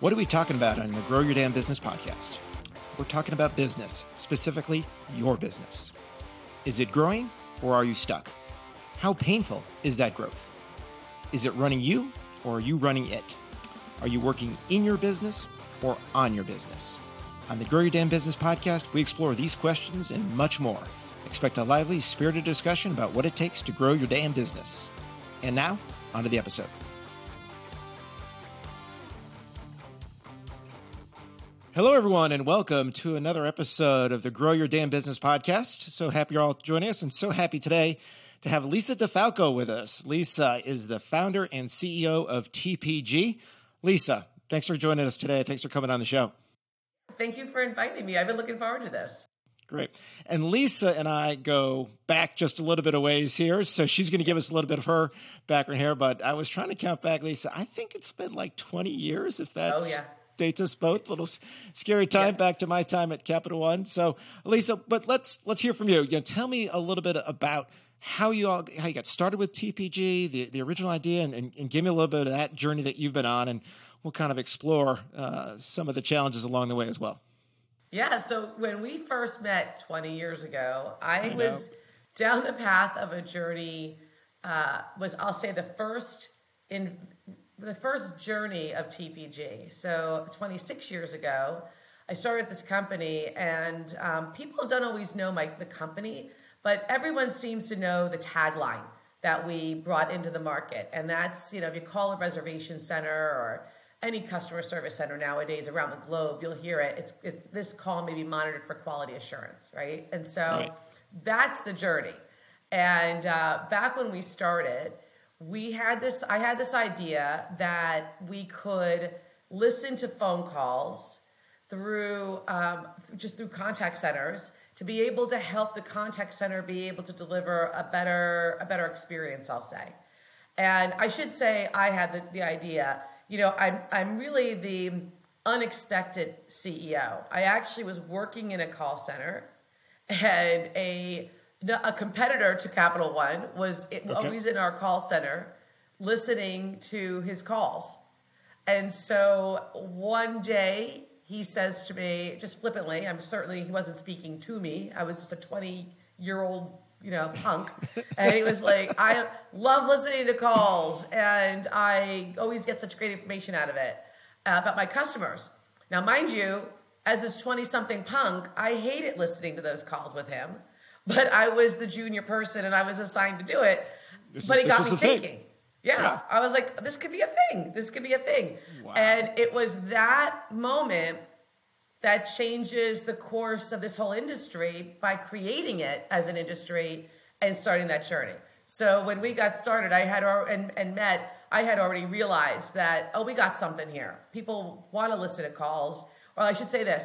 What are we talking about on the Grow Your Damn Business podcast? We're talking about business, specifically your business. Is it growing or are you stuck? How painful is that growth? Is it running you or are you running it? Are you working in your business or on your business? On the Grow Your Damn Business podcast, we explore these questions and much more. Expect a lively, spirited discussion about what it takes to grow your damn business. And now, onto the episode. Hello, everyone, and welcome to another episode of the Grow Your Damn Business podcast. So happy you're all joining us, and so happy today to have Lisa DeFalco with us. Lisa is the founder and CEO of TPG. Lisa, thanks for joining us today. Thanks for coming on the show. Thank you for inviting me. I've been looking forward to this. Great. And Lisa and I go back just a little bit of ways here. So she's going to give us a little bit of her background here. But I was trying to count back, Lisa. I think it's been like 20 years, if oh, that's. Oh, yeah dates us both. A little scary time yeah. back to my time at Capital One. So, Lisa, but let's let's hear from you. You know, tell me a little bit about how you all how you got started with TPG, the the original idea, and, and, and give me a little bit of that journey that you've been on, and we'll kind of explore uh, some of the challenges along the way as well. Yeah. So when we first met 20 years ago, I, I was down the path of a journey. Uh, was I'll say the first in the first journey of TPG. So 26 years ago, I started this company, and um, people don't always know my the company, but everyone seems to know the tagline that we brought into the market, and that's you know if you call a reservation center or any customer service center nowadays around the globe, you'll hear it. It's it's this call may be monitored for quality assurance, right? And so right. that's the journey. And uh, back when we started we had this i had this idea that we could listen to phone calls through um, just through contact centers to be able to help the contact center be able to deliver a better a better experience i'll say. And i should say i had the, the idea. You know i'm i'm really the unexpected ceo i actually was working in a call center and a a competitor to Capital One was okay. always in our call center listening to his calls. And so one day he says to me, just flippantly, I'm certainly, he wasn't speaking to me. I was just a 20 year old, you know, punk. and he was like, I love listening to calls and I always get such great information out of it uh, about my customers. Now, mind you, as this 20 something punk, I hated listening to those calls with him but I was the junior person and I was assigned to do it. This but it got me thinking. Yeah, yeah, I was like, this could be a thing. This could be a thing. Wow. And it was that moment that changes the course of this whole industry by creating it as an industry and starting that journey. So when we got started, I had and, and met, I had already realized that, oh, we got something here. People want to listen to calls. Or I should say this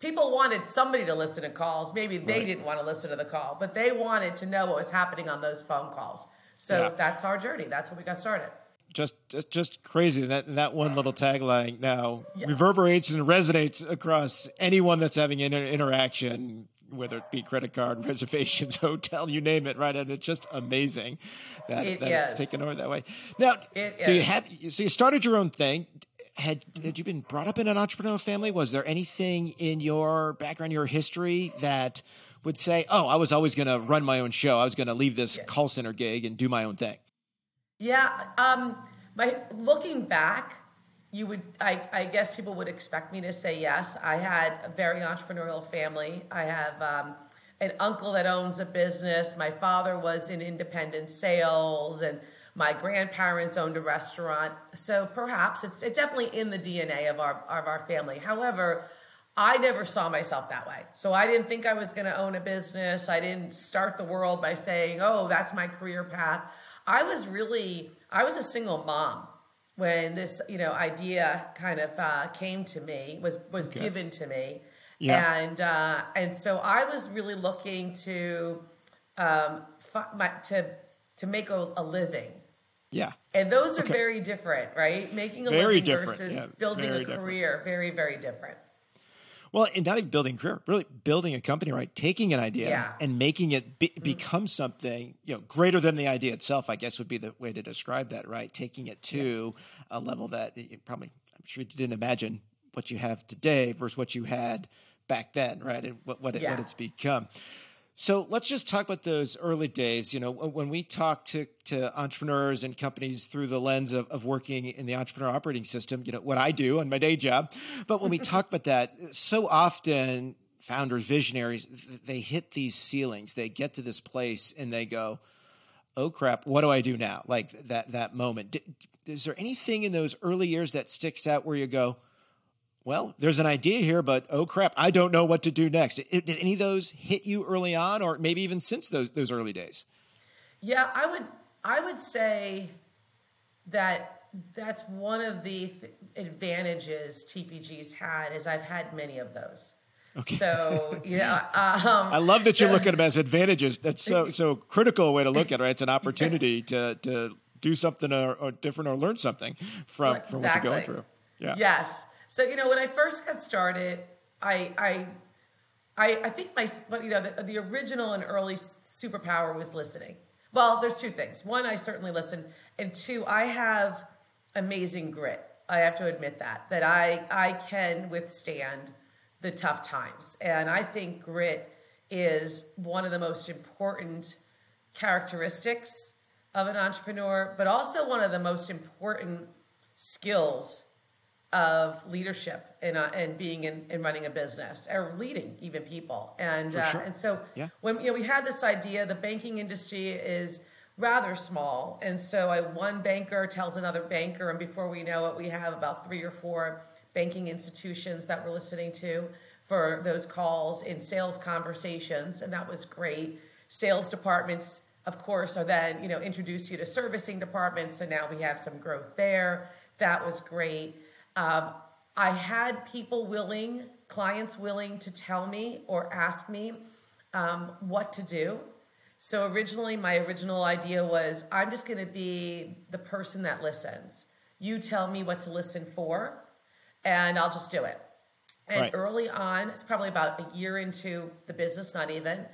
people wanted somebody to listen to calls. Maybe they right. didn't want to listen to the call, but they wanted to know what was happening on those phone calls. So yeah. that's our journey. That's when we got started. Just, just, just crazy that that one little tagline now yeah. reverberates and resonates across anyone that's having an interaction, whether it be credit card, reservations, hotel, you name it, right? And it's just amazing that, it that it's taken over that way. Now, it so is. you have, so you started your own thing had had you been brought up in an entrepreneurial family? Was there anything in your background, your history that would say, "Oh, I was always going to run my own show. I was going to leave this call center gig and do my own thing." Yeah, um, my looking back, you would I, I guess people would expect me to say yes. I had a very entrepreneurial family. I have um, an uncle that owns a business. My father was in independent sales and my grandparents owned a restaurant, so perhaps it's it's definitely in the DNA of our of our family. However, I never saw myself that way. So I didn't think I was going to own a business. I didn't start the world by saying, "Oh, that's my career path." I was really I was a single mom when this you know idea kind of uh, came to me was was okay. given to me, yeah. and uh, and so I was really looking to um, my, to to make a, a living yeah. And those are okay. very different, right? Making a very living different. versus yeah, building a career, very, very different. Well, and not even building a career, really building a company, right? Taking an idea yeah. and making it be- mm-hmm. become something, you know, greater than the idea itself. I guess would be the way to describe that, right? Taking it to yeah. a level that you probably I'm sure you didn't imagine what you have today versus what you had back then, right? And what what, it, what it's become. So let's just talk about those early days. You know, when we talk to, to entrepreneurs and companies through the lens of, of working in the entrepreneur operating system, you know, what I do on my day job. But when we talk about that, so often founders, visionaries, they hit these ceilings. They get to this place and they go, oh crap, what do I do now? Like that, that moment. D- Is there anything in those early years that sticks out where you go, well, there's an idea here, but oh crap, I don't know what to do next. Did, did any of those hit you early on, or maybe even since those those early days? Yeah, I would I would say that that's one of the th- advantages TPG's had is I've had many of those. Okay. So yeah, um, I love that you're looking at them as advantages. That's so so critical a way to look at it. Right? It's an opportunity to to do something or, or different or learn something from Well, from what you're going through. Yeah. Yes. So you know, when I first got started, I I I, I think my you know the, the original and early superpower was listening. Well, there's two things. One, I certainly listen, and two, I have amazing grit. I have to admit that that I I can withstand the tough times, and I think grit is one of the most important characteristics of an entrepreneur, but also one of the most important skills of leadership and, and being in, in running a business or leading even people. And, uh, sure. and so Yeah. when you know, we had this idea, the banking industry is rather small. And so I, one banker tells another banker, and before we know it, we have about three or four banking institutions that we're listening to for those calls in sales conversations. And that was great. Sales departments, of course, are then, you know, introduce you to servicing departments. So now we have some growth there. That was great. Um, I had people willing, clients willing to tell me or ask me um, what to do. So originally, my original idea was I'm just going to be the person that listens. You tell me what to listen for, and I'll just do it. And Right. early on, it's probably about a year into the business, not even,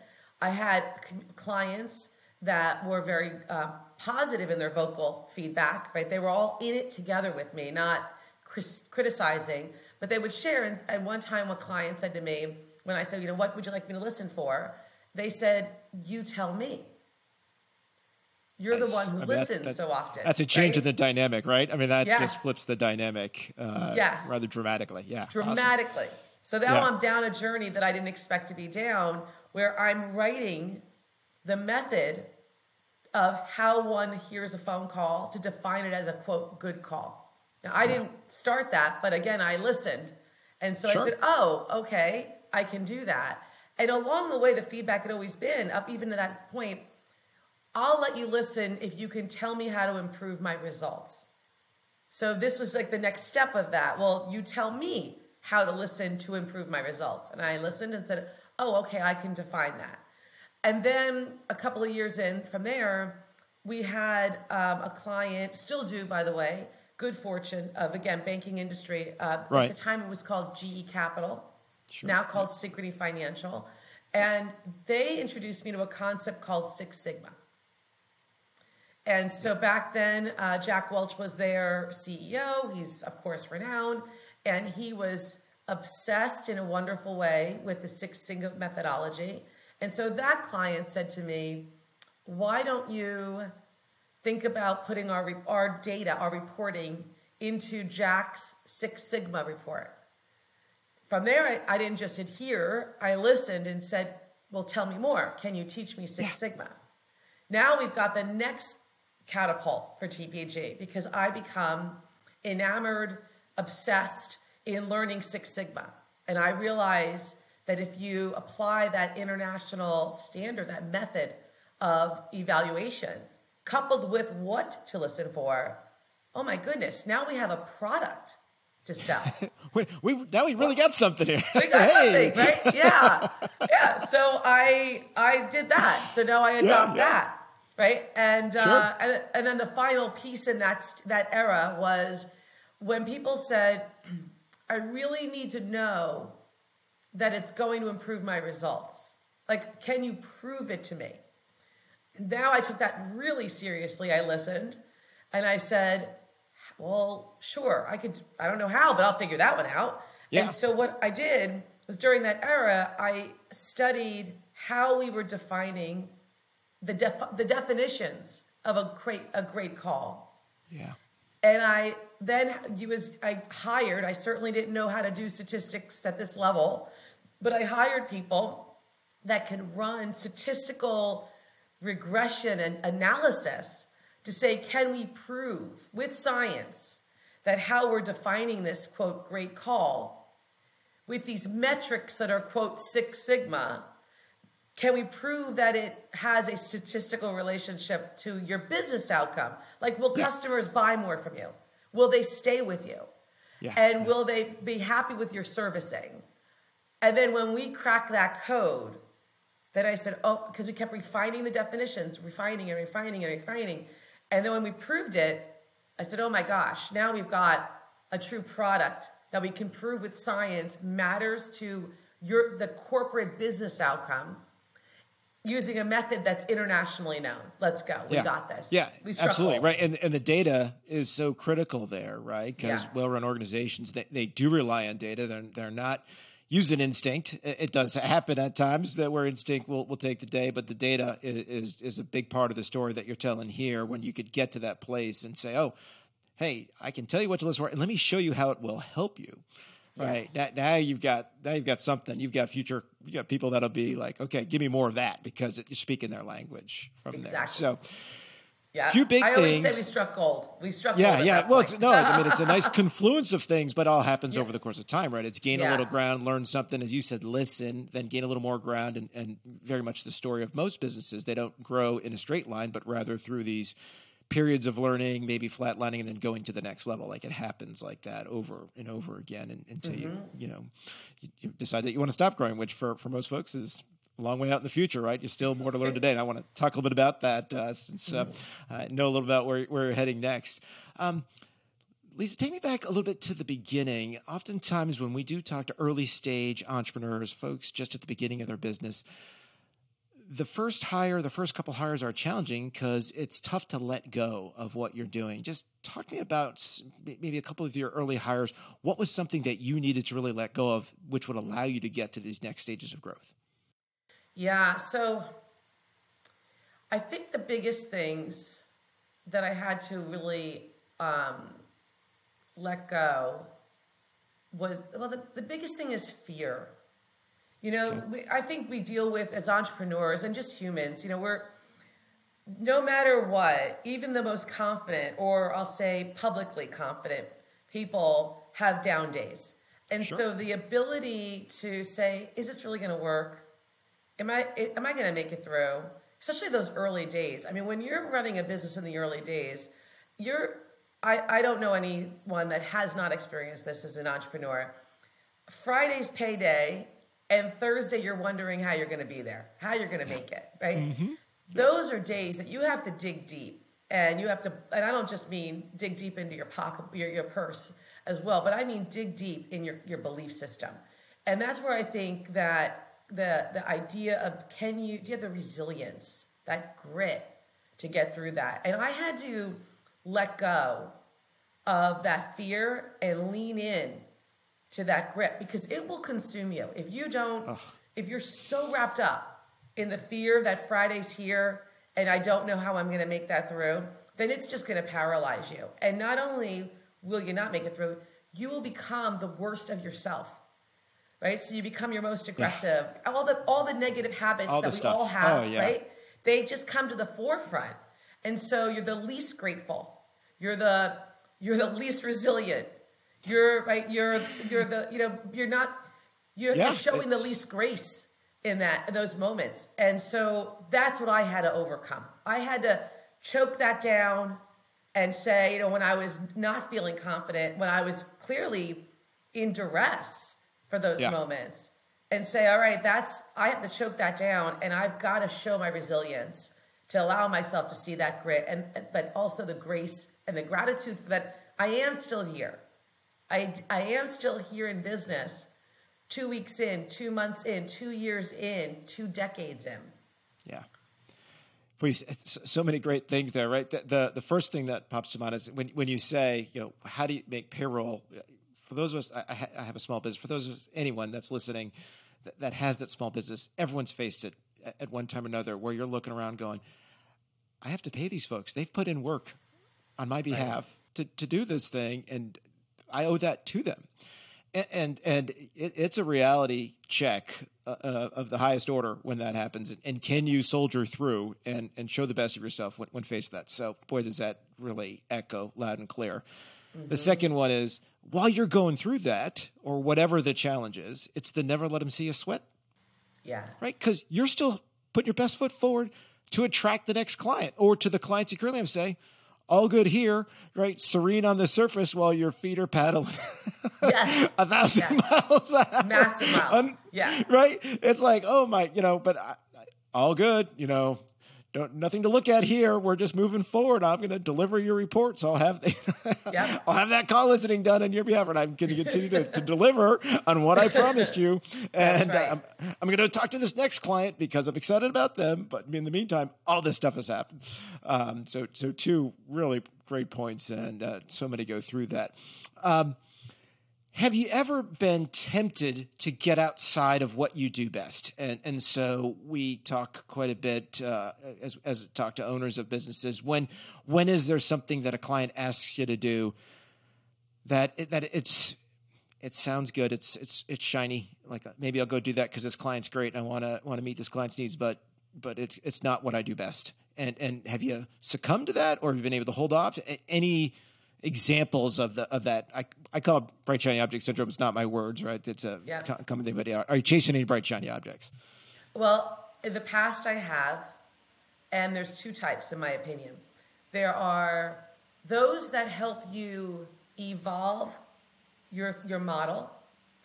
I had c- clients that were very uh, positive in their vocal feedback, right? They were all in it together with me, not criticizing, but they would share. And, and one time, a client said to me, when I said, you know, what would you like me to listen for? They said, you tell me. You're the one who I mean, that's- listens that- so often. That's a change right? in the dynamic, right? I mean, that Yes. just flips the dynamic uh, Yes. rather dramatically. Yeah. awesome. dramatically. So now Yeah. I'm down a journey that I didn't expect to be down, where I'm writing the method of how one hears a phone call to define it as a quote good call. Now I didn't start that, but again I listened, and so Sure. I said, "Oh, okay, I can do that." And along the way, the feedback had always been up even to that point. I'll let you listen if you can tell me how to improve my results. So this was like the next step of that. Well, you tell me how to listen to improve my results. And I listened and said, oh, okay, I can define that. And then a couple of years in from there, we had um, a client, still do, by the way, good fortune of, again, banking industry. Uh, Right. At the time, it was called GE Capital, Sure. now called Synchrony Financial. And they introduced me to a concept called Six Sigma. And so back then, uh, Jack Welch was their CEO. He's, of course, renowned. And he was obsessed in a wonderful way with the Six Sigma methodology. And so that client said to me, Why don't you think about putting our, our data, our reporting, into Jack's Six Sigma report? From there, I, I didn't just adhere, I listened and said, Well, tell me more. Can you teach me Six Sigma? Now we've got the next catapult for TPG because I become enamored, obsessed in learning Six Sigma. And I realize that if you apply that international standard, that method of evaluation, coupled with what to listen for, oh my goodness, now we have a product to sell. We, we now we really got something here. We got Hey. something, right? Yeah, yeah. So I I did that. So now I adopt yeah. that, right? And Sure. uh, and and then the final piece in that that era was when people said, "I really need to know that it's going to improve my results. Like, can you prove it to me?" Now I took that really seriously. I listened, and I said, well, sure, I could. I don't know how, but I'll figure that one out. Yeah. And so what I did was during that era, I studied how we were defining the def- the definitions of a great a great call. Yeah. And I then you was I hired. I certainly didn't know how to do statistics at this level, but I hired people that can run statistical regression and analysis to say, can we prove with science that how we're defining this quote great call with these metrics that are quote Six Sigma, can we prove that it has a statistical relationship to your business outcome? Like, will Yeah. customers buy more from you? Will they stay with you? Yeah. And Yeah. will they be happy with your servicing? And then when we crack that code, then I said, oh, because we kept refining the definitions, refining and refining and refining. And then when we proved it, I said, oh my gosh, now we've got a true product that we can prove with science matters to your the corporate business outcome using a method that's internationally known. Let's go. We yeah. got this. Yeah, absolutely right. And and the data is so critical there, right? Because Yeah. well-run organizations they, they do rely on data. They're they're not using instinct. It, does happen at times that where instinct will, will take the day, but the data is, is is a big part of the story that you're telling here. When you could get to that place and say, oh. Hey, I can tell you what to listen for, and let me show you how it will help you. Right now, now you've got now you've got something. You've got future. You got people that'll be like, okay, give me more of that because it, you're speaking their language from there. So, Yeah. few big I always things. say we struck gold. We struck yeah, yeah. Well, it's, no, I mean it's a nice confluence of things, but all happens over the course of time, right? It's gain a little ground, learn something, as you said, listen, then gain a little more ground, and, and very much the story of most businesses. They don't grow in a straight line, but rather through these periods of learning, maybe flatlining, and then going to the next level. Like it happens like that over and over again, and, until you Mm-hmm. you know you, you decide that you want to stop growing, which for for most folks is long way out in the future, right? You still more to learn today, and I want to talk a little bit about that uh, since uh, I know a little about where where you're heading next. Um, Lisa, take me back a little bit to the beginning. Oftentimes, when we do talk to early stage entrepreneurs, folks just at the beginning of their business, the first hire, the first couple hires are challenging because it's tough to let go of what you're doing. Just talk to me about maybe a couple of your early hires. What was something that you needed to really let go of, which would allow you to get to these next stages of growth? Yeah, so I think the biggest things that I had to really um, let go was well, the, the biggest thing is fear. You know, we, I think we deal with as entrepreneurs and just humans, you know, we're no matter what, even the most confident, or I'll say publicly confident people have down days. And Sure. so the ability to say, is this really going to work? Am I am I going to make it through? Especially those early days. I mean, when you're running a business in the early days, you're I, I don't know anyone that has not experienced this as an entrepreneur. Friday's payday, and Thursday you're wondering how you're going to be there, how you're going to make it, right? Mm-hmm. Those are days that you have to dig deep, and you have to. And I don't just mean dig deep into your pocket, your your purse as well, but I mean dig deep in your your belief system, and that's where I think that the the idea of can you do you have the resilience, that grit to get through that, and I had to let go of that fear and lean in to that grit because it will consume you. If you don't if you're so wrapped up in the fear that friday's here and i don't know how i'm going to make that through then it's just going to paralyze you. And not only will you not make it through you will become the worst of yourself right? So you become your most aggressive. All the all the negative habits All that we stuff. all oh, have Oh, yeah. right? They just come to the forefront. And so you're the least grateful. You're the you're the least resilient. You're right you're you're the you know you're not you're, Yeah, showing the least grace in that in those moments. And so that's what i had to overcome. I had to choke that down and say you know when i was not feeling confident when i was clearly in duress for those Yeah. moments and say all right that's i have to choke that down and i've got to show my resilience to allow myself to see that grit and but also the grace and the gratitude for that i am still here I, I am still here in business two weeks in, two months in, two years in, two decades in. Yeah. so many great things there, right? The, the, the first thing that pops to mind is when when you say, you know, how do you make payroll? For those of us, I, I have a small business. For those of us, anyone that's listening, that, that has that small business, everyone's faced it at one time or another, where you're looking around going, I have to pay these folks. They've put in work on my behalf to to do this thing, and I owe that to them and and it, it's a reality check uh, uh, of the highest order when that happens and, and, can you soldier through and and show the best of yourself when, when faced with that so boy does that really echo loud and clear mm-hmm. the second one is while you're going through that or whatever the challenge is it's the never let them see you sweat yeah right because you're still putting your best foot forward to attract the next client or to the clients you currently have say all good here, right? Serene on the surface while your feet are paddling yes. a thousand yes. miles hour. Massive Un- yeah. Right? It's like, oh my, you know, but I, all good, you know, don't, nothing to look at here. We're just moving forward. I'm going to deliver your reports. I'll have yep. I'll have that call listening done on your behalf, and I'm going to continue to, to deliver on what I promised you. And right. I'm, I'm going to talk to this next client because I'm excited about them. But in the meantime, all this stuff has happened. Um, so so two really great points, and uh, so many go through that. Um, have you ever been tempted to get outside of what you do best? And and so we talk quite a bit uh, as as talk to owners of businesses. When when is there something that a client asks you to do that that it's it sounds good. It's it's it's shiny. Like uh, maybe I'll go do that because this client's great. And I want to want to meet this client's needs, but but it's it's not what I do best. And and have you succumbed to that, or have you been able to hold off? Any examples of the of that. I I call it bright shiny object syndrome. It's not my words, right? It's a yeah. common thing. But are you chasing any bright shiny objects? Well, in the past, I have, and there's two types, in my opinion. There are those that help you evolve your your model,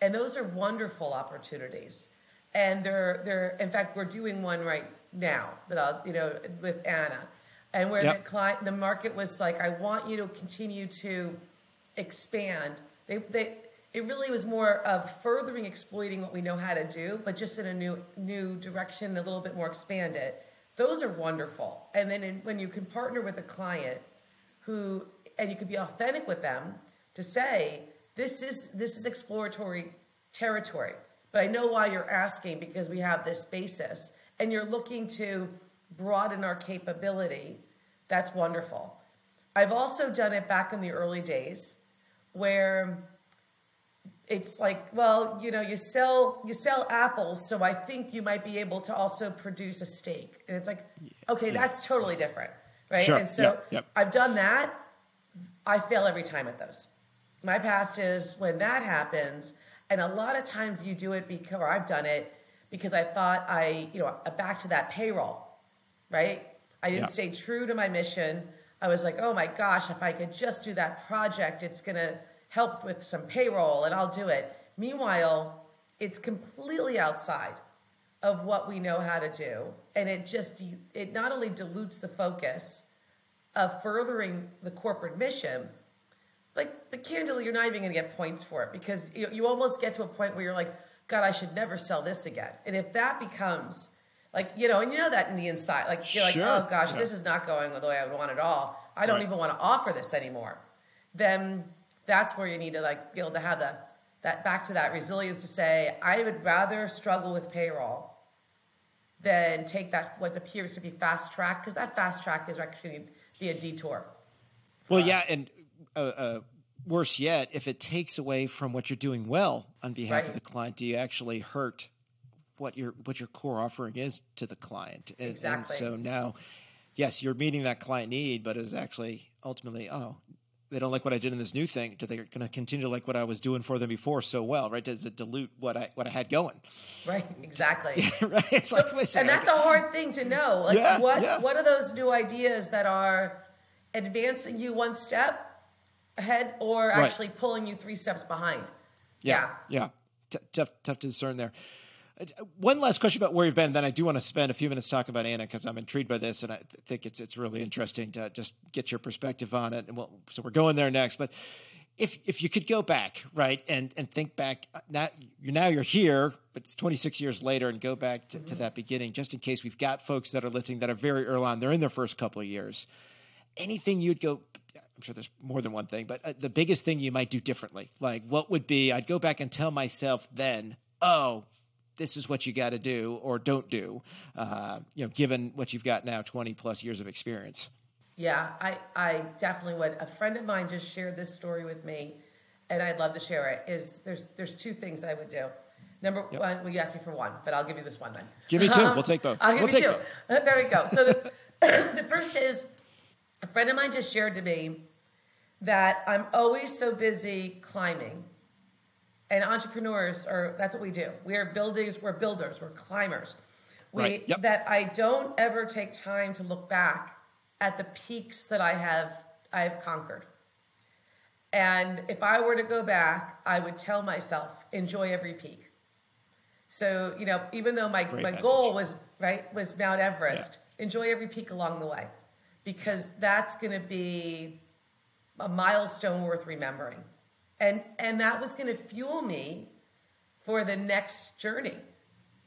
and those are wonderful opportunities. And they're they're in fact we're doing one right now that I'll you know with Anna and where yep. the client, the market was like, I want you to continue to expand. They, they, it really was more of furthering exploiting what we know how to do, but just in a new, new direction, a little bit more expanded. Those are wonderful. And then in, when you can partner with a client who, and you can be authentic with them to say, this is, this is exploratory territory, but I know why you're asking because we have this basis and you're looking to broaden our capability, that's wonderful. I've also done it back in the early days where it's like, well, you know, you sell you sell apples, so I think you might be able to also produce a steak. And it's like, okay, yeah. that's totally different, right? Sure. And so yep. Yep. I've done that. I fail every time at those. My past is when that happens, and a lot of times you do it because, or I've done it because I thought I, you know, back to that payroll right? I didn't yeah. stay true to my mission. I was like, oh my gosh, if I could just do that project, it's going to help with some payroll and I'll do it. Meanwhile, it's completely outside of what we know how to do. And it just, it not only dilutes the focus of furthering the corporate mission, like, but candidly, you're not even going to get points for it because you, you almost get to a point where you're like, God, I should never sell this again. And if that becomes like, you know, and you know that in the inside. Like, you're sure. like, oh gosh, yeah. this is not going the way I would want it all. I don't right. even want to offer this anymore. Then that's where you need to like be able to have the that back to that resilience to say, I would rather struggle with payroll than take that what appears to be fast track because that fast track is actually be a detour. Well, us. yeah, and uh, uh, worse yet, if it takes away from what you're doing well on behalf right. of the client, do you actually hurt what your what your core offering is to the client. And, exactly. and so now, yes, you're meeting that client need, but is actually ultimately, oh, they don't like what I did in this new thing. Do they going to continue to like what I was doing for them before so well? Right? Does it dilute what I what I had going? Right. Exactly. right. It's so, like, and that's a hard thing to know. Like, yeah, what yeah. what are those new ideas that are advancing you one step ahead, or actually right. pulling you three steps behind? Yeah. Yeah. yeah. T- tough tough to discern there. One last question about where you've been, then I do want to spend a few minutes talking about Anna because I'm intrigued by this, and I think it's it's really interesting to just get your perspective on it. And well, so we're going there next, but if if you could go back, right, and and think back, uh, now you now you're here, but it's 26 years later and go back to, mm-hmm. to, that beginning, just in case we've got folks that are listening that are very early on, they're in their first couple of years. Anything you'd go, I'm sure there's more than one thing, but uh, the biggest thing you might do differently, like what would be, I'd go back and tell myself then, oh, this is what you got to do or don't do, uh, you know, given what you've got now 20 plus years of experience. Yeah, I, I definitely would. A friend of mine just shared this story with me, and I'd love to share it. Is there's there's two things I would do. Number yep. one, well, you asked me for one, but I'll give you this one then. Give me 2 um, we'll take both. I'll give we'll you take two. Both. There we go. So the, the first is a friend of mine just shared to me that I'm always so busy climbing. And entrepreneurs are that's what we do. We are builders, we're builders, we're climbers. We right. yep. that I don't ever take time to look back at the peaks that I have I have conquered. And if I were to go back, I would tell myself, enjoy every peak. So, you know, even though my, my goal was right was Mount Everest, yeah. enjoy every peak along the way. Because that's gonna be a milestone worth remembering. And and that was gonna fuel me for the next journey.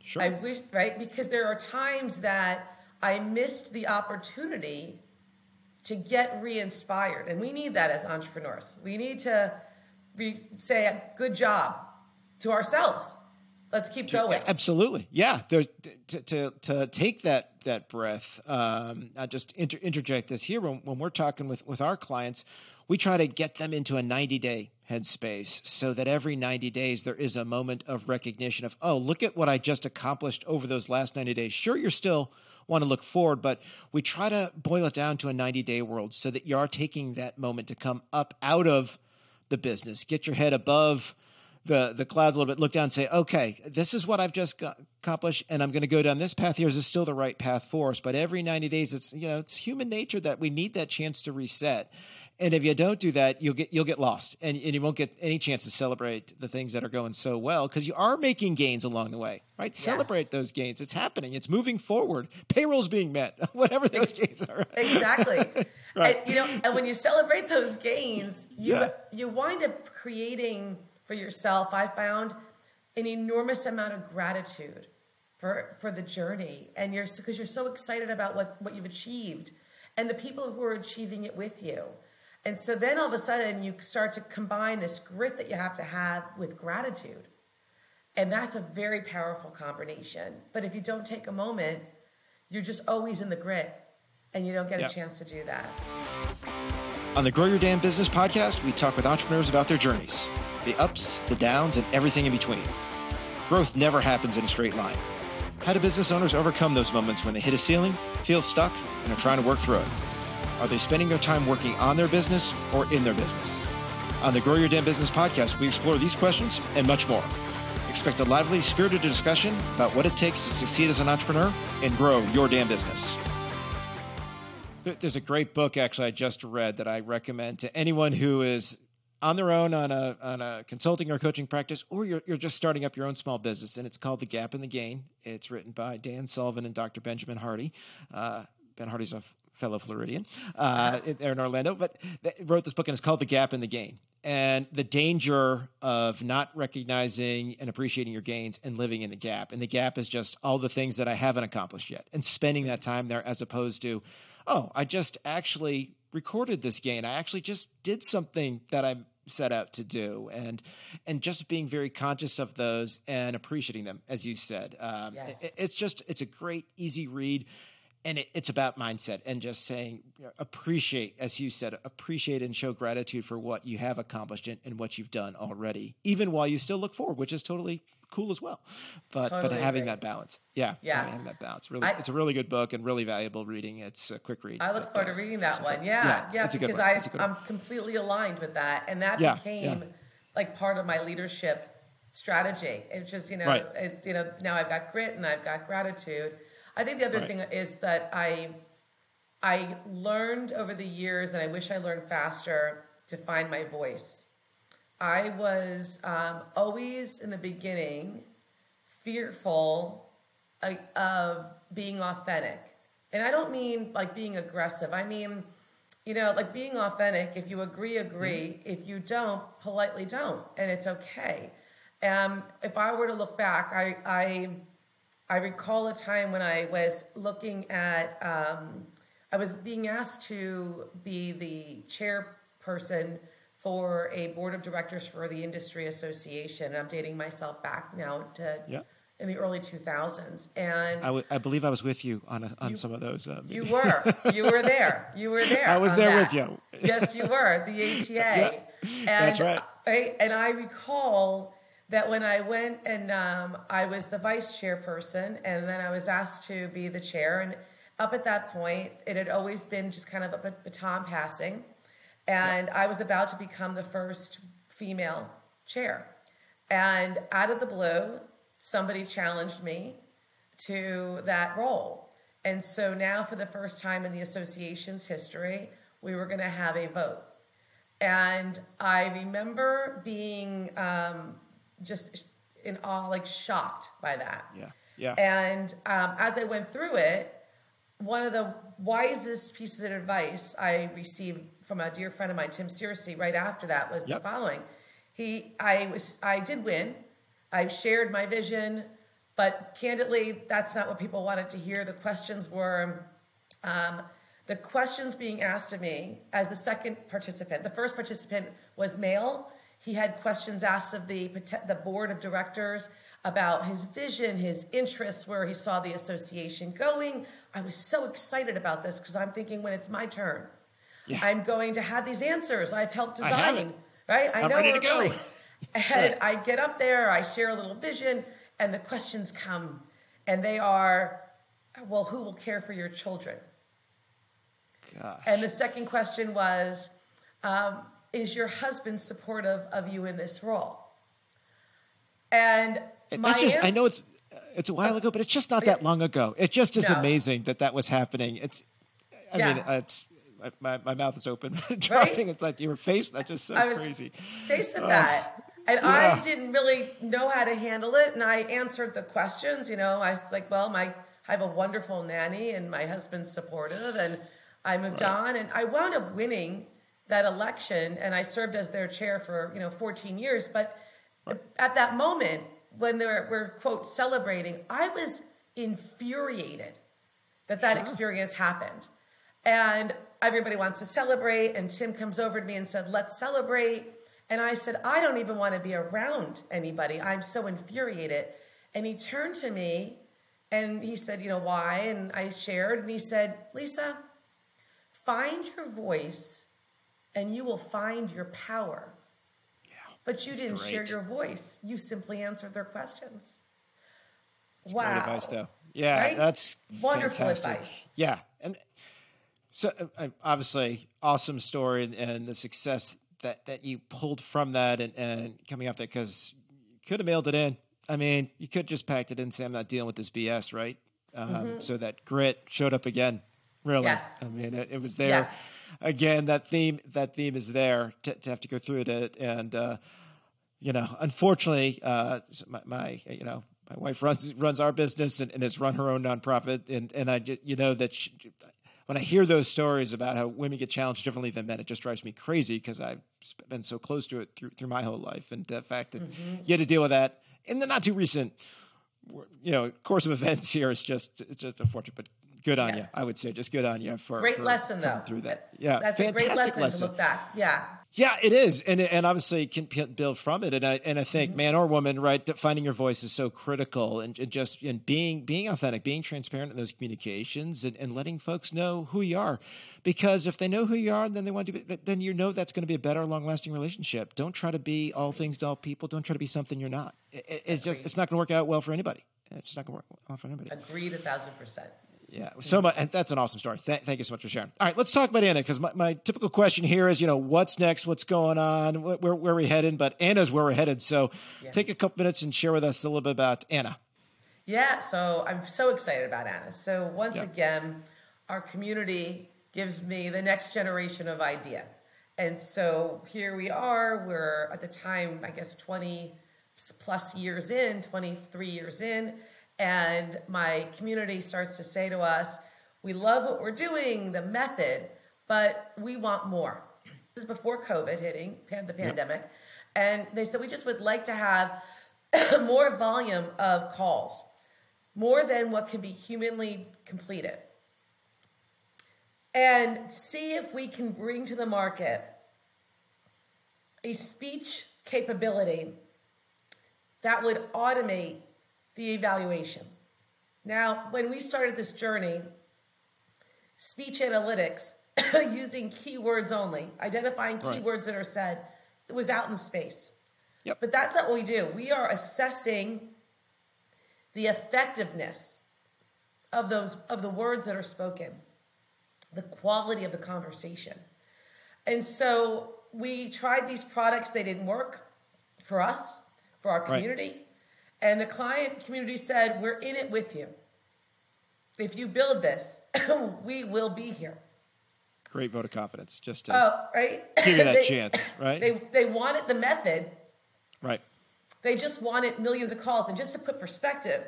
Sure. I wish right, because there are times that I missed the opportunity to get re-inspired and we need that as entrepreneurs. We need to re- say good job to ourselves. Let's keep going. absolutely. Yeah to, to, to take that that breath um, i just inter- interject this here. When, when we're talking with, with our clients we try to get them into a 90 day headspace so that every 90 days there is a moment of recognition of oh look at what i just accomplished over those last 90 days sure you're still want to look forward, but we try to boil it down to a 90 day world so that you are taking that moment to come up out of the business, get your head above the, the clouds a little bit, look down and say, okay, this is what I've just got, accomplished, and I'm going to go down this path here. Is this still the right path for us? But every 90 days, it's, you know, it's human nature that we need that chance to reset. And if you don't do that, you'll get you'll get lost, and, and you won't get any chance to celebrate the things that are going so well because you are making gains along the way, right? Yes. Celebrate those gains. It's happening. It's moving forward. Payroll's being met, whatever those gains are. exactly. right. And, you know, and when you celebrate those gains, you yeah. you wind up creating for yourself. I found an enormous amount of gratitude for for the journey, and you're because you're so excited about what what you've achieved, and the people who are achieving it with you. And so then all of a sudden you start to combine this grit that you have to have with gratitude. And that's a very powerful combination. But if you don't take a moment, you're just always in the grit and you don't get yep. a chance to do that. On the Grow Your Damn Business podcast, we talk with entrepreneurs about their journeys, the ups, the downs, and everything in between. Growth never happens in a straight line. How do business owners overcome those moments when they hit a ceiling, feel stuck, and are trying to work through it? Are they spending their time working on their business or in their business? On the Grow Your Damn Business podcast, we explore these questions and much more. Expect a lively, spirited discussion about what it takes to succeed as an entrepreneur and grow your damn business. There's a great book actually I just read that I recommend to anyone who is on their own on a on a consulting or coaching practice, or you're you're just starting up your own small business, and it's called The Gap and the Gain. It's written by Dan Sullivan and Dr. Benjamin Hardy. Uh, ben Hardy's a fellow Floridian uh, there in Orlando, but wrote this book and it's called The Gap in the Gain. And the danger of not recognizing and appreciating your gains and living in the gap. And the gap is just all the things that I haven't accomplished yet and spending that time there as opposed to, oh, I just actually recorded this gain. I actually just did something that I set out to do and and just being very conscious of those and appreciating them as you said um, yes. it, it's just it's a great easy read and it, it's about mindset and just saying you know, appreciate as you said appreciate and show gratitude for what you have accomplished and, and, what you've done already even while you still look forward which is totally cool as well. But totally but having agree. that balance. Yeah yeah. having that balance. Really I, it's a really good book and really valuable reading. It's a quick read i look but, forward uh, to reading that one. yeah yeah, yeah it's, because I, i'm completely aligned with that and that yeah, became yeah. like part of my leadership strategy. It's just you know right. it, you know now i've got grit and i've got gratitude I think the other right. thing is that I I learned over the years, and I wish I learned faster to find my voice. I was um, always in the beginning fearful of being authentic, and I don't mean like being aggressive. I mean, you know, like being authentic. If you agree, agree. Mm-hmm. If you don't, politely don't, and it's okay. And if I were to look back, I, I, I recall a time when I was looking at, um, I was being asked to be the chairperson for a board of directors for the industry association. I'm dating myself back now to Yeah. in the early 2000s, and I, w- I believe I was with you on a, on You- some of those. Uh, you were. You were there. You were there. I was there that. with you. yes, you were. The ATA. And, that's right. I, and I recall that when I went and um, I was the vice chairperson, and then I was asked to be the chair. And up at that point, it had always been just kind of a baton passing. And I was about to become the first female chair. And out of the blue, somebody challenged me to that role. And so now, for the first time in the association's history, we were going to have a vote. And I remember being um, just in awe, like shocked by that. Yeah. Yeah. And um, as I went through it, one of the wisest pieces of advice I received from a dear friend of mine, Tim Searcy, right after that was Yep. the following. He, I was, I did win. I shared my vision, but candidly, that's not what people wanted to hear. The questions were, um, the questions being asked of me as the second participant. The first participant was male. He had questions asked of the the board of directors about his vision, his interests, where he saw the association going. I was so excited about this because I'm thinking when it's my turn, Yeah. I'm going to have these answers. I've helped I design, it. right? I I'm know ready to go. going. And I get up there, I share a little vision, and the questions come, and they are, well, who will care for your children? Gosh. And the second question was, um, is your husband supportive of you in this role? And my That's just, I know it's uh, it's a while ago, but it's just not that long ago. It just is No. amazing that that was happening. It's, I mean, it's my, my mouth is open, dropping. It's like your face. That's just so I was crazy. faced with that. And yeah. I didn't really know how to handle it. And I answered the questions. You know, I was like, well, my I have a wonderful nanny and my husband's supportive. And I moved on and I wound up winning that election. And I served as their chair for, you know, 14 years. But at that moment, when they were, were quote, celebrating, I was infuriated that that Sure. experience happened. And everybody wants to celebrate. And Tim comes over to me and said, let's celebrate. And I said, I don't even want to be around anybody. I'm so infuriated. And he turned to me and he said, you know, why? And I shared and he said, Lisa, find your voice and you will find your power. Yeah, but you didn't share your voice. You simply answered their questions. Wow. Great advice, though. Yeah, Right? that's Wonderful fantastic. advice. Yeah, and so uh, uh, obviously, awesome story and, and the success that that you pulled from that and, and coming off that because you could have mailed it in. I mean, you could just packed it in and say, "I'm not dealing with this BS," right? Um, So that grit showed up again. Really, Yes. I mean, it, it was there Yes. Again. That theme, that theme is there to, to have to go through it, and uh, you know, unfortunately, uh, my, my you know my wife runs runs our business and, and has run her own nonprofit, and and I you know that she, when I hear those stories about how women get challenged differently than men, it just drives me crazy because I've been so close to it through through my whole life, and the fact that you had to deal with that in the not too recent you know course of events here is just it's just unfortunate, but. Good on Yeah. you, I would say. Just good on you for Great for lesson, though. Through that, yeah, That's fantastic a great lesson, lesson. to look back. Yeah. Yeah, it is, and and obviously can build from it. And I and I think Mm-hmm. man or woman, right, that finding your voice is so critical, and, and just and being being authentic, being transparent in those communications, and, and letting folks know who you are, because if they know who you are, then they want to be, then you know that's going to be a better, long lasting relationship. Don't try to be all things to all people. Don't try to be something you're not. It, it- it's just it's not going to work out well for anybody. It's just not going to work well for anybody. Agreed a thousand percent. Yeah, so much, and that's an awesome story. Th- thank you so much for sharing. All right, let's talk about Anna because my, my typical question here is, you know, what's next, what's going on, wh- where where we headed. But Anna's where we're headed. So take a couple minutes and share with us a little bit about Anna. Yeah, so I'm so excited about Anna. So once Yeah. again, our community gives me the next generation of idea. And so here we are, we're at the time, I guess 20 plus years in, 23 years in, and my community starts to say to us, we love what we're doing, the method, but we want more. This is before COVID hitting, the pandemic. And they said, we just would like to have more volume of calls, more than what can be humanly completed, and see if we can bring to the market a speech capability that would automate the evaluation. Now, when we started this journey, speech analytics using keywords only, identifying Right. keywords that are said, it was out in the space. Yep. But that's not what we do. We are assessing the effectiveness of those of the words that are spoken, the quality of the conversation. And so we tried these products, they didn't work for us, for our Right. And the client community said, We're in it with you. If you build this, we will be here. Great vote of confidence. Just to Oh, right? give you that They- chance, right? They, they wanted the method, right. they just wanted millions of calls. And just to put perspective,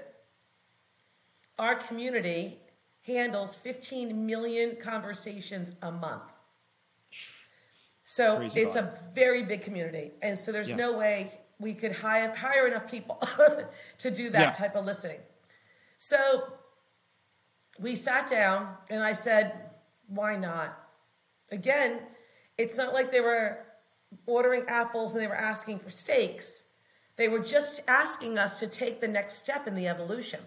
our community handles 15 million conversations a month. So Crazy it's volume. a very big community. And so there's Yeah. no way we could hire, hire enough people to do that Yeah. type of listening. So we sat down and I said, why not? Again, it's not like they were ordering apples and they were asking for steaks. They were just asking us to take the next step in the evolution.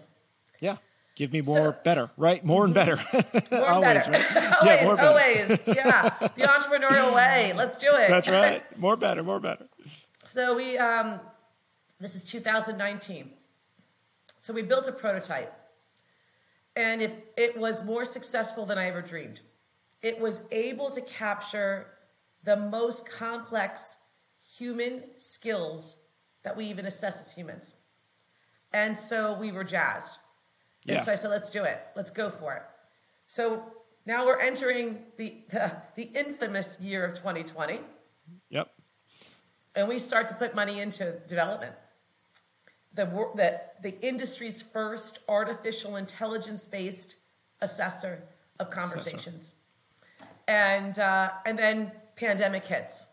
Yeah. Give me more, better, right? More and better. More always, better. right? always, yeah, more better. always. Yeah. The entrepreneurial way. Let's do it. That's right. More better, more better. So we, um, this is 2019. So we built a prototype, and it, it was more successful than I ever dreamed. It was able to capture the most complex human skills that we even assess as humans. And so we were jazzed. And Yeah. so I said, let's do it. Let's go for it. So now we're entering the, the, the infamous year of 2020 Yep. And we start to put money into development. The, the, the industry's first artificial intelligence based assessor of conversations. And, uh, and then pandemic hits.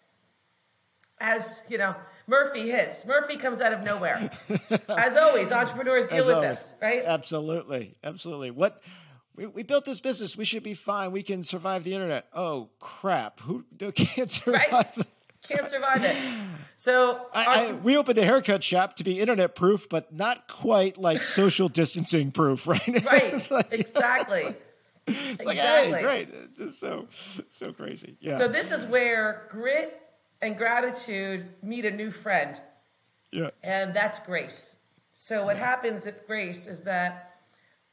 As, you know, Murphy hits. Murphy comes out of nowhere. As always, entrepreneurs deal As with always. this, right? Absolutely. Absolutely. What we, we built this business. We should be fine. We can survive the internet. Oh crap! Who who can't survive? Right? Can't survive it. So, I, I, we opened a haircut shop to be internet proof, but not quite like social distancing proof, right? right, like, exactly. it's like, exactly. hey, great. It's just so so crazy. Yeah. So this is where grit and gratitude meet a new friend, yeah. and that's grace. So what happens at grace is that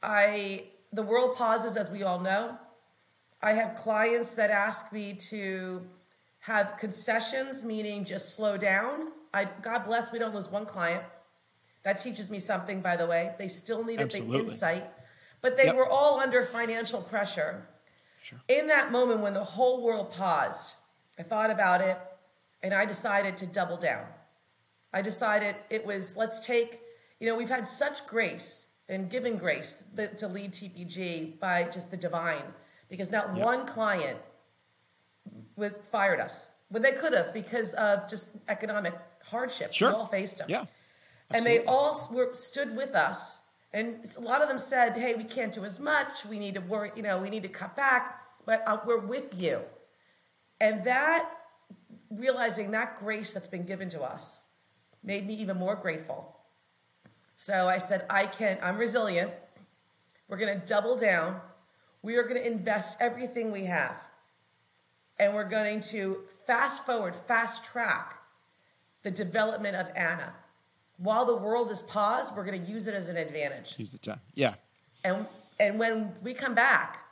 I the world pauses as we all know. I have clients that ask me to have concessions, meaning just slow down. I God bless we don't lose one client. That teaches me something, by the way. They still needed the Absolutely. insight, but they Yep. were all under financial pressure. Sure. In that moment when the whole world paused, I thought about it and I decided to double down. I decided it was let's take, you know, we've had such grace and given grace to lead TPG by just the divine because not Yep. one client was fired us when they could have because of just economic hardship. Sure. We all faced them. Yeah. And they all were, stood with us. And a lot of them said, hey, we can't do as much. We need to work, you know, we need to cut back, but uh, we're with you. And that, realizing that grace that's been given to us, made me even more grateful. So I said, I can, I'm resilient. We're going to double down. We are going to invest everything we have. And we're going to fast forward, fast track the development of Anna. While the world is paused, we're going to use it as an advantage. Use the time. Yeah. And, and when we come back,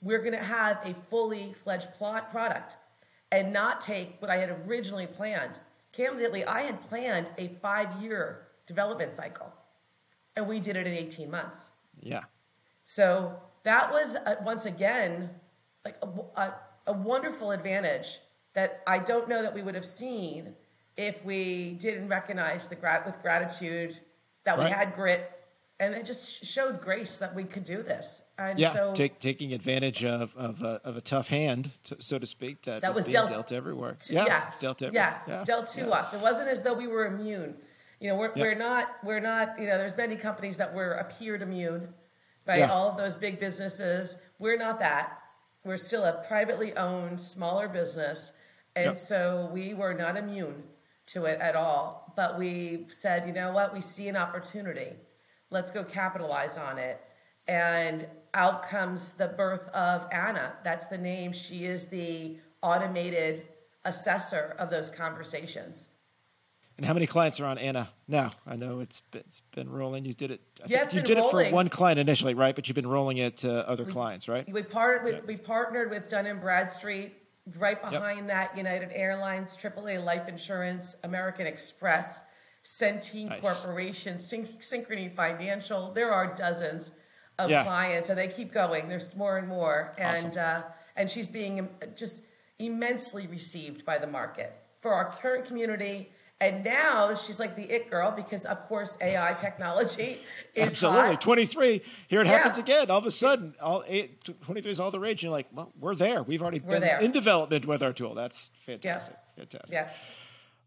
we're going to have a fully fledged plot product and not take what I had originally planned. Candidly, I had planned a five year development cycle, and we did it in 18 months. Yeah. So that was uh, once again like a, a, a wonderful advantage that I don't know that we would have seen if we didn't recognize the grat with gratitude that we had grit, and it just showed grace that we could do this. And Yeah. so Take, taking advantage of of a, of a tough hand, to, so to speak, that, That was, was dealt- dealt, everywhere. to- yeah. yes, Dealt everywhere. yes, Yeah. dealt to yeah. us. It wasn't as though we were immune. You know, we're, Yep. we're not, we're not, you know, there's many companies that were appeared immune, right? All of those big businesses. We're not that. We're still a privately owned, smaller business. And Yep. so we were not immune to it at all. But we said, you know what? We see an opportunity. Let's go capitalize on it. And out comes the birth of Anna. That's the name. She is the automated assessor of those conversations. And how many clients are on Anna now? I know it's been, it's been rolling. You did it. I Yeah, think you did it for one client initially, right? But you've been rolling it to other clients, right? We partnered with we partnered with Dun and Bradstreet. Right Yep. behind that, United Airlines, AAA Life Insurance, American Express, Centene Nice. Corporation, Syn- Synchrony Financial. There are dozens of Yeah. clients, and they keep going. There's more and more, and Awesome. uh, and she's being just immensely received by the market for our current community. And now she's like the it girl because, of course, AI technology is Absolutely. hot. 23. Here it Yeah. happens again. All of a sudden, all eight, 23 is all the rage. You're like, well, we're there. We've already We're been there. in development with our tool. That's fantastic. Fantastic. Yeah.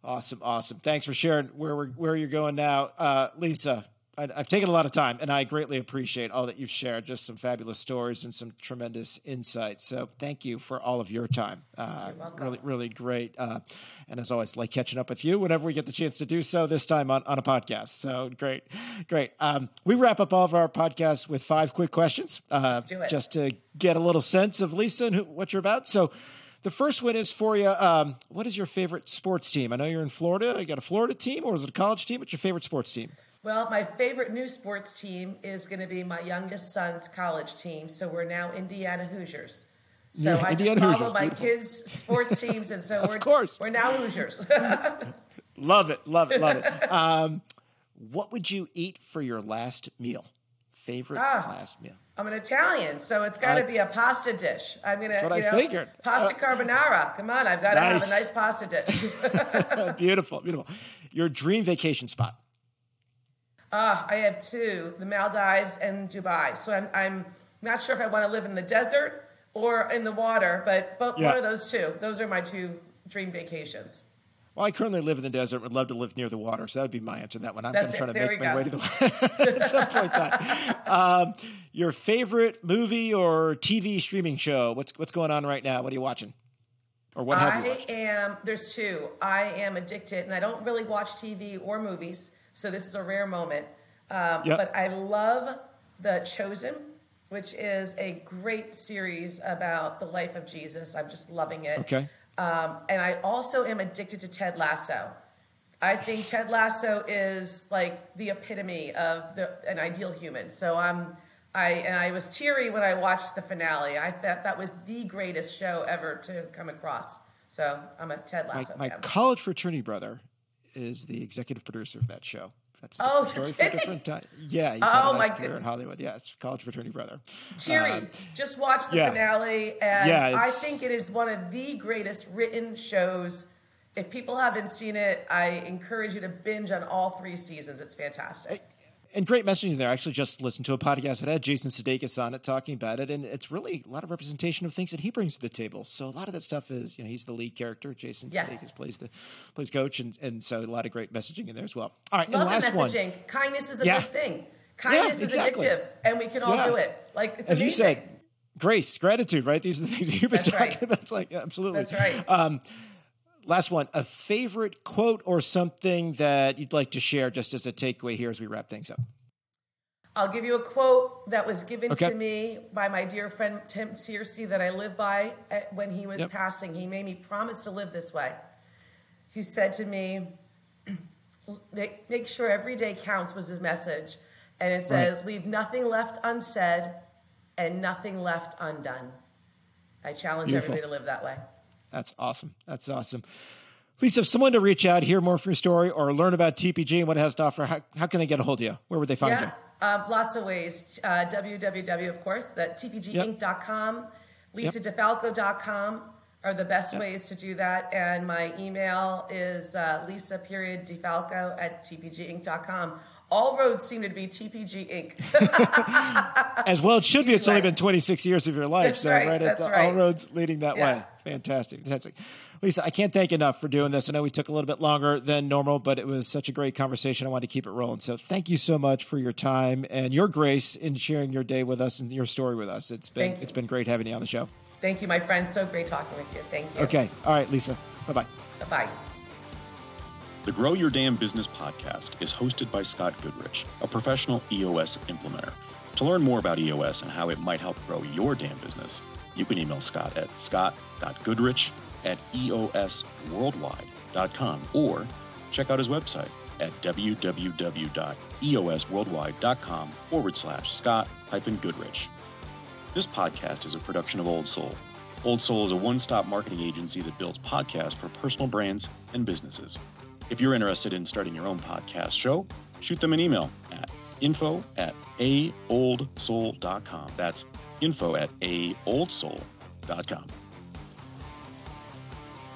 Awesome. Awesome. Thanks for sharing where we're, where you're going now. Uh, Lisa, I've taken a lot of time and I greatly appreciate all that you've shared. Just some fabulous stories and some tremendous insights. So thank you for all of your time. Uh, welcome. really, really great. Uh, and as always, like catching up with you whenever we get the chance to do so, this time on, on a podcast. So great. Great. Um, we wrap up all of our podcasts with five quick questions uh, just to get a little sense of Lisa and who, what you're about. So the first one is for you. Um, what is your favorite sports team? I know you're in Florida. You got a Florida team or is it a college team? What's your favorite sports team? Well, my favorite new sports team is going to be my youngest son's college team. So we're now Indiana Hoosiers. So Yeah, I Indiana just follow Hoosiers, my beautiful. kids' sports teams, and so we're course. we're now Hoosiers. Love it. Love it. Love it. Um, what would you eat for your last meal? Favorite Ah. last meal? I'm an Italian, so it's got to be a pasta dish. I'm gonna, That's what you I know, figured. Pasta carbonara. Come on, I've got to have a Nice. nice pasta dish. beautiful. Beautiful. Your dream vacation spot? Ah, I have two: the Maldives and Dubai. So I'm I'm not sure if I want to live in the desert or in the water, but but Yeah. one of those two. Those are my two dream vacations. Well, I currently live in the desert. Would love to live near the water, so that would be my answer to that one. I'm going to try to There make my go. way to the water at some point in time. Um, your favorite movie or TV streaming show? What's what's going on right now? What are you watching, or what have you I watched? am. There's two. I am addicted, and I don't really watch TV or movies, so this is a rare moment. Um, Yep. But I love The Chosen, which is a great series about the life of Jesus. I'm just loving it. Okay. Um, and I also am addicted to Ted Lasso. I think Ted Lasso is like the epitome of the, an ideal human. So I'm, I and I was teary when I watched the finale. I thought that was the greatest show ever to come across. So I'm a Ted My, Lasso my fan. college fraternity brother is the executive producer of that show. That's a Oh, story for a different time. Yeah, he's Oh, had a my nice career in Hollywood. Yeah, it's college fraternity brother. Teary. Um, Just watch the yeah. finale, and Yeah, I think it is one of the greatest written shows. If people haven't seen it, I encourage you to binge on all three seasons. It's fantastic. And great messaging there. I actually just listened to a podcast that had Jason Sudeikis on it talking about it, and it's really a lot of representation of things that he brings to the table. So a lot of that stuff is, you know, he's the lead character. Jason Yes. Sudeikis plays the plays coach, and and so a lot of great messaging in there as well. All right, Love and last the one, messaging. Kindness is a Yeah. good thing. Kindness is exactly. addictive, and we can all Yeah. do it. Like it's as you amazing. said, grace, gratitude, right? These are the things that you've been That's talking right. about. It's like yeah, absolutely. That's right. Um, last one, a favorite quote or something that you'd like to share, just as a takeaway here as we wrap things up. I'll give you a quote that was given Okay. to me by my dear friend Tim Searcy that I live by eh, when he was Yep. passing. He made me promise to live this way. He said to me, make, make sure every day counts was his message. And it said, Right. leave nothing left unsaid and nothing left undone. I challenge Beautiful. everybody to live that way. That's awesome. That's awesome. Lisa, if someone to reach out, hear more from your story, or learn about TPG and what it has to offer, how, how can they get a hold of you? Where would they find you? Yeah, um, lots of ways. Uh, www, of course, that tpginc.com, lisadefalco.com. are the best yep. ways to do that. And my email is uh, lisa period defalco at tpginc.com. All roads seem to be TPG Inc. As well, it should be. It's only been 26 years of your life, that's so right, right at the, right. all roads leading that yeah. way. Fantastic, fantastic. Lisa, I can't thank enough for doing this. I know we took a little bit longer than normal, but it was such a great conversation. I wanted to keep it rolling. So thank you so much for your time and your grace in sharing your day with us and your story with us. It's been it's been great having you on the show. Thank you, my friend. So great talking with you. Thank you. Okay. All right, Lisa. Bye bye. Bye bye. The Grow Your Damn Business podcast is hosted by Scott Goodrich, a professional EOS implementer. To learn more about EOS and how it might help grow your damn business, you can email Scott at scott.goodrich at eosworldwide.com or check out his website at www.eosworldwide.com forward slash Scott hyphen Goodrich. This podcast is a production of Old Soul. Old Soul is a one stop marketing agency that builds podcasts for personal brands and businesses. If you're interested in starting your own podcast show, shoot them an email at info at aoldsoul.com. That's info at aoldsoul.com.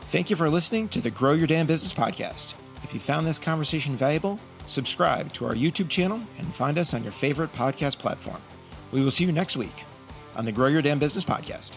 Thank you for listening to the Grow Your Damn Business podcast. If you found this conversation valuable, subscribe to our YouTube channel and find us on your favorite podcast platform. We will see you next week on the Grow Your Damn Business podcast.